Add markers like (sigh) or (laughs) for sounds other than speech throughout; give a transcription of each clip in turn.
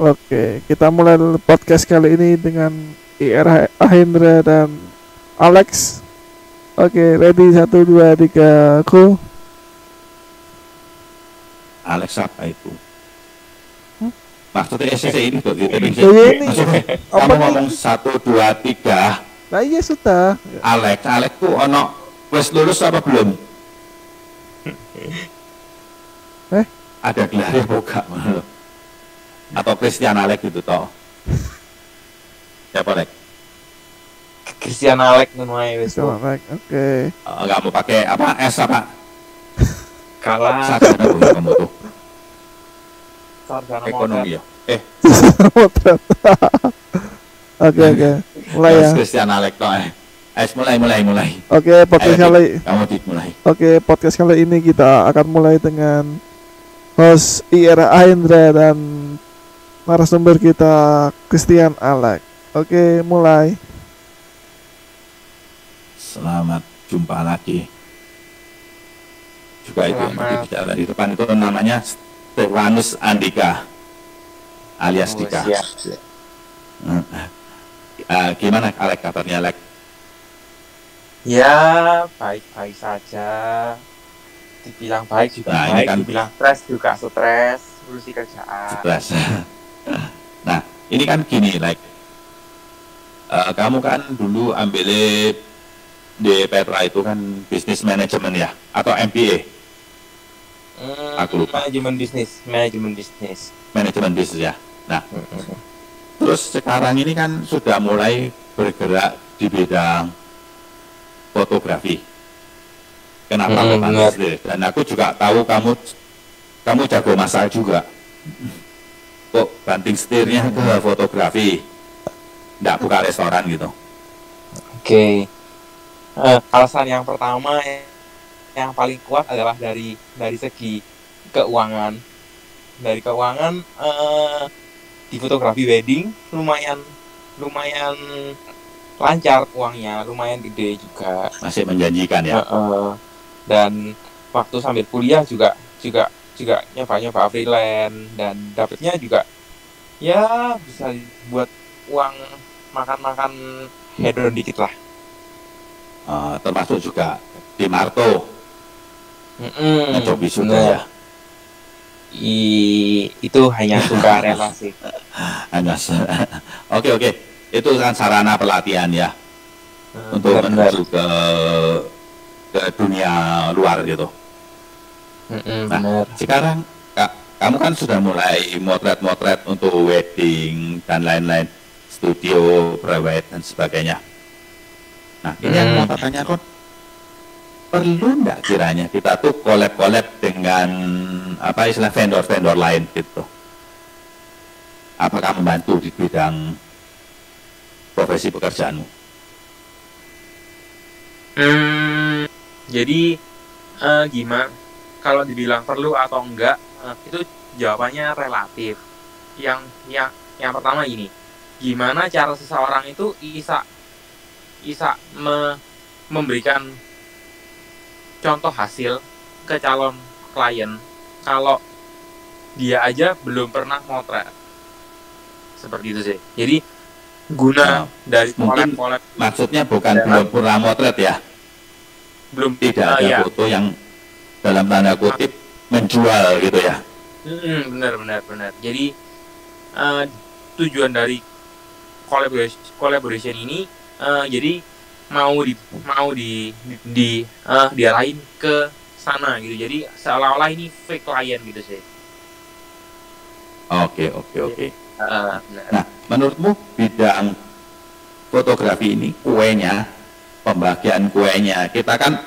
Oke, kita mulai podcast kali ini dengan IR Ahendra dan Alex. Oke, ready satu dua tiga go. Alex apa itu? Hmm? Maksudnya SCC ini tuh gitu. Oh, iya ini. Kamu ngomong satu dua tiga Nah iya sudah. Alex, Alex tuh ono wes lulus apa belum? Eh? Ada gelarnya buka Atau Christian Alex gitu toh? Siapa Alex? Christian Alek wis. Sama like. Oke. Oh, nggak mau pakai apa S apa? Kalah Sarjana dulu kamu tuh sarjana ekonomi ya. Eh, Motret. (laughs) Oke oke. Mulai ya. Christian Alex toh. Eh, Es mulai mulai mulai. Oke podcast Ayo, kali. Kamu dimulai. Oke podcast kali ini kita akan mulai dengan host IR Ahendra dan narasumber kita Christian Alek. Oke mulai. Selamat jumpa lagi. Juga itu yang bicara di depan itu namanya Stefanus Andika alias Oh, Dika. siap. Hmm. Eh, gimana Alek kabarnya Alek? Ya, baik-baik saja. Dibilang baik juga Nah, baik, kan- dibilang stres juga stres, ngurusi kerjaan. Sebelas. (laughs) ini kan gini, like eh, kamu kan dulu ambil di Petra itu kan bisnis manajemen ya atau MBA Hmm, Aku lupa. Manajemen bisnis, manajemen bisnis. manajemen bisnis ya. Nah, Hmm. terus sekarang ini kan sudah mulai bergerak di bidang fotografi. Kenapa Hmm? Dan aku juga tahu kamu kamu jago masak juga. Kok banting setirnya ke fotografi? Nggak buka restoran gitu. Oke. Eh, alasan yang pertama yang paling kuat adalah dari dari segi keuangan. Dari keuangan eh, di fotografi wedding lumayan lumayan lancar uangnya, lumayan gede juga. Masih menjanjikan ya. Heeh. dan waktu sambil kuliah juga juga juga nyoba-nyoba freelance dan dapatnya juga ya bisa buat uang makan-makan hedon dikit lah. Eh, termasuk juga di Marto, sudah bener. ya. I- itu hanya suka (laughs) relasi. Hanya (laughs) Oke oke, itu kan sarana pelatihan ya Hmm, untuk benar-benar. menuju ke ke dunia luar gitu. Mm-mm, Nah, benar. Sekarang Kak, kamu kan sudah mulai motret-motret untuk wedding dan lain-lain, studio, private dan sebagainya. Nah, ini yang mau tanya Ron, perlu nggak kiranya kita tuh collab-collab dengan apa istilah vendor-vendor lain gitu? Apakah membantu di bidang profesi pekerjaanmu? Hmm, jadi eh, gimana? Kalau dibilang perlu atau enggak, eh, itu jawabannya relatif. Yang yang yang pertama ini, gimana cara seseorang itu bisa bisa me- memberikan contoh hasil ke calon klien kalau dia aja belum pernah motret seperti itu sih. Jadi guna dari mungkin Maksudnya bukan belum pernah motret ya, belum tidak ada ya. foto yang dalam tanda kutip menjual gitu ya. Hmm, benar benar benar. Jadi eh, tujuan dari collaboration, collaboration ini eh, jadi mau di mau di di eh, diarahin ke sana gitu. Jadi seolah-olah ini fake klien gitu sih. Oke oke oke. Nah, menurutmu bidang fotografi ini kuenya, pembagian kuenya, kita kan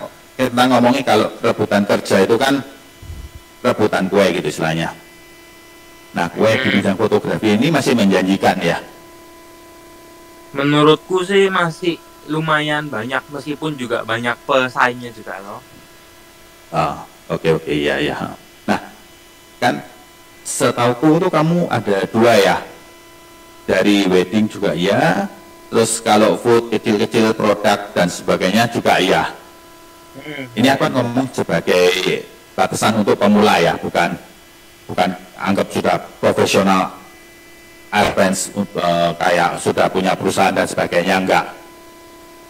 kita ngomongin kalau rebutan kerja itu kan rebutan kue gitu istilahnya. Nah, kue di Hmm. bidang fotografi ini masih menjanjikan ya. Menurutku sih masih lumayan banyak meskipun juga banyak pesaingnya juga loh. Ah, oke oke iya ya. Nah, kan setauku tuh kamu ada dua ya. Dari wedding juga iya, terus kalau food kecil-kecil produk dan sebagainya juga iya. Ini aku ngomong sebagai batasan untuk pemula ya, bukan bukan anggap sudah profesional advance eh, kayak sudah punya perusahaan dan sebagainya enggak.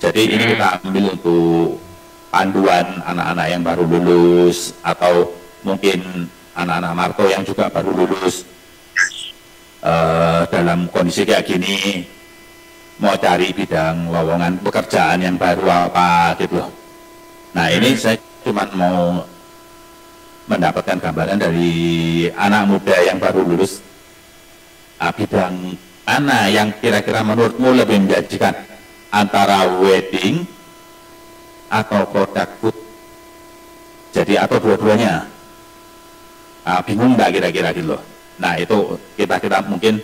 Jadi ini Hmm. kita ambil untuk panduan anak-anak yang baru lulus atau mungkin anak-anak Marto yang juga baru lulus eh, dalam kondisi kayak gini mau cari bidang lowongan pekerjaan yang baru apa gitu loh. Nah ini saya cuma mau mendapatkan gambaran dari anak muda yang baru lulus bidang mana yang kira-kira menurutmu lebih menjanjikan? Antara wedding atau produk food? Jadi atau dua-duanya? Ah, bingung nggak kira-kira gitu loh. Nah itu kita kita mungkin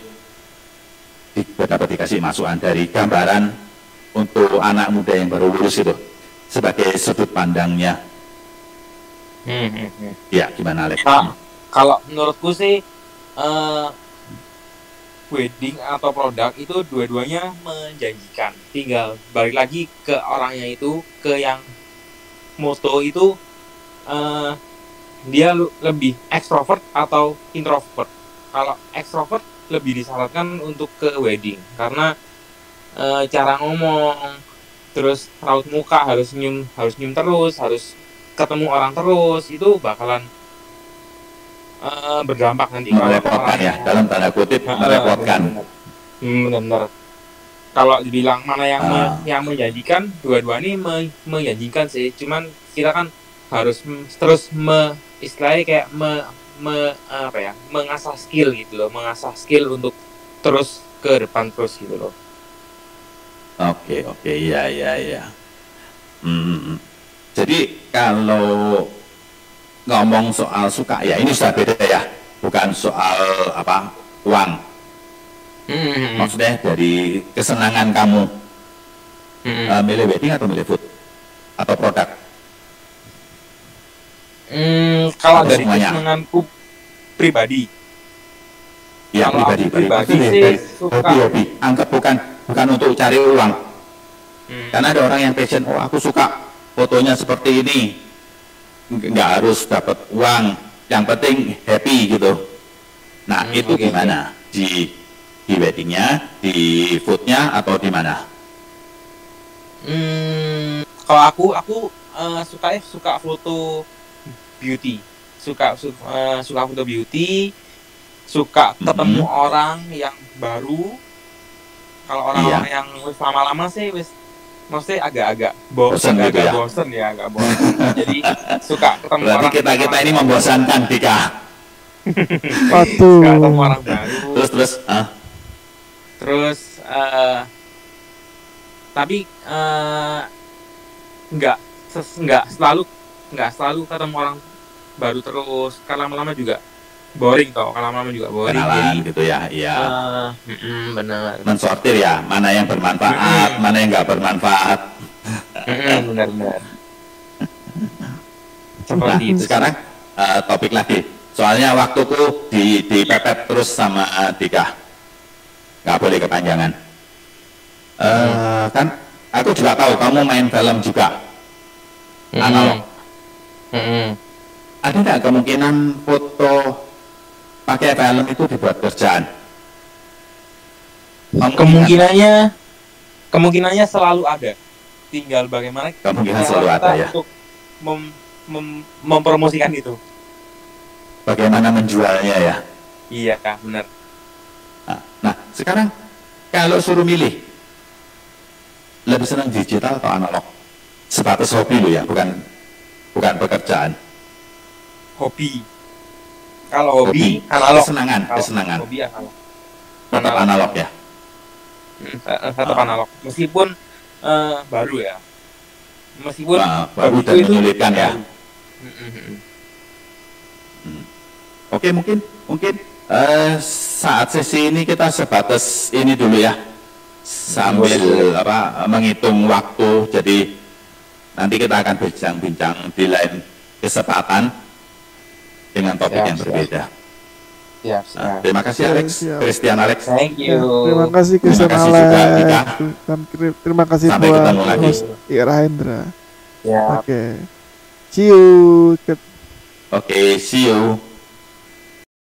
dapat dikasih masukan dari gambaran untuk anak muda yang baru lulus itu sebagai sudut pandangnya Hmm, hmm, hmm. ya gimana Alex? Nah, kalau menurutku sih eh, wedding atau produk itu dua-duanya menjanjikan. Tinggal balik lagi ke orangnya itu, ke yang moto itu eh, dia lebih ekstrovert atau introvert. Kalau ekstrovert lebih disarankan untuk ke wedding karena eh, cara ngomong, terus raut muka harus senyum, harus senyum terus, harus ketemu orang terus itu bakalan eh, berdampak nanti merepotkan ya dalam tanda kutip Nah, merepotkan Hmm, benar-benar. Kalau dibilang mana yang me- Ah. yang menjanjikan, dua-dua ini me- menjanjikan sih. Cuman kita kan harus terus me istilahnya kayak me, me- apa ya, mengasah skill gitu loh, mengasah skill untuk terus ke depan terus gitu loh. Oke, oke, iya, iya, iya. Hmm, jadi kalau ngomong soal suka, ya ini sudah beda ya, bukan soal apa uang. Hmm, Maksudnya dari kesenangan kamu hmm, eh, milih wedding atau milih food atau produk. Hmm, kalau Atau dari semuanya? kesenanganku pribadi, Ya Kalau pribadi, aku pribadi Maksudnya sih suka. hobi-hobi. Anggap bukan bukan untuk cari uang. hmm, Karena ada orang yang passion, oh aku suka fotonya seperti ini. Nggak harus dapat uang, yang penting happy gitu. Nah Hmm, itu oke, gimana? Di di weddingnya, di foodnya atau di mana? Hmm, kalau aku aku eh, suka suka foto beauty, suka su- eh, suka foto beauty, suka ketemu orang yang baru. Kalau orang-orang yang wis lama-lama sih wis maksudnya agak-agak Bosen bosan, gitu agak ya? bosen ya, agak bosan. (laughs) Jadi suka ketemu Berarti orang kita kita ini membosankan Dika. (laughs) Waduh. suka ketemu orang baru. Terus terus, ah, terus eh, tapi eh, nggak ses- nggak selalu nggak selalu ketemu orang baru terus karena lama-lama juga boring toh kalau lama-lama juga boring kenalan jadi gitu ya, iya. eh, mm-mm, benar Mensortir ya, mana yang bermanfaat, Mm-mm. mana yang nggak bermanfaat. Mm-mm, benar-benar Nah, seperti itu sih. sekarang eh, topik lagi. Soalnya waktuku di dipepet terus sama eh, Dika. Nggak boleh kepanjangan. Eh, kan aku juga tahu kamu main film juga. Analog. Mm-mm. Ada nggak kemungkinan foto pakai film itu dibuat kerjaan? Kemungkinan, kemungkinannya kemungkinannya selalu ada tinggal bagaimana kemungkinan selalu ada ya. untuk mem- mem- mempromosikan itu Bagaimana menjualnya ya? iya kak benar Nah, nah, sekarang kalau suruh milih, lebih senang digital atau analog? Sebatas hobi lo ya, bukan bukan pekerjaan. hobi kalau hobi, analog kesenangan, Kalau kesenangan. hobi analog Tetap analog. analog ya. Hmm, eh, tetap Ah. analog meskipun eh, baru ya meskipun Nah, baru dan itu menyulitkan ya. baru. Hmm, hmm, hmm. Oke, mungkin mungkin eh, saat sesi ini kita sebatas ini dulu ya. Sambil apa menghitung waktu. Jadi nanti kita akan bincang-bincang di lain kesempatan dengan topik Siap, yang siap. berbeda. siap Nah, siap terima kasih Siap, Alex, siap. Christian Alex. thank Ya, you terima kasih Christian Terima kasih Alex juga, Dika. dan terima kasih Sampai buat host Ira Hendra. Siap. Oke. See you. Ke- Oke, see you.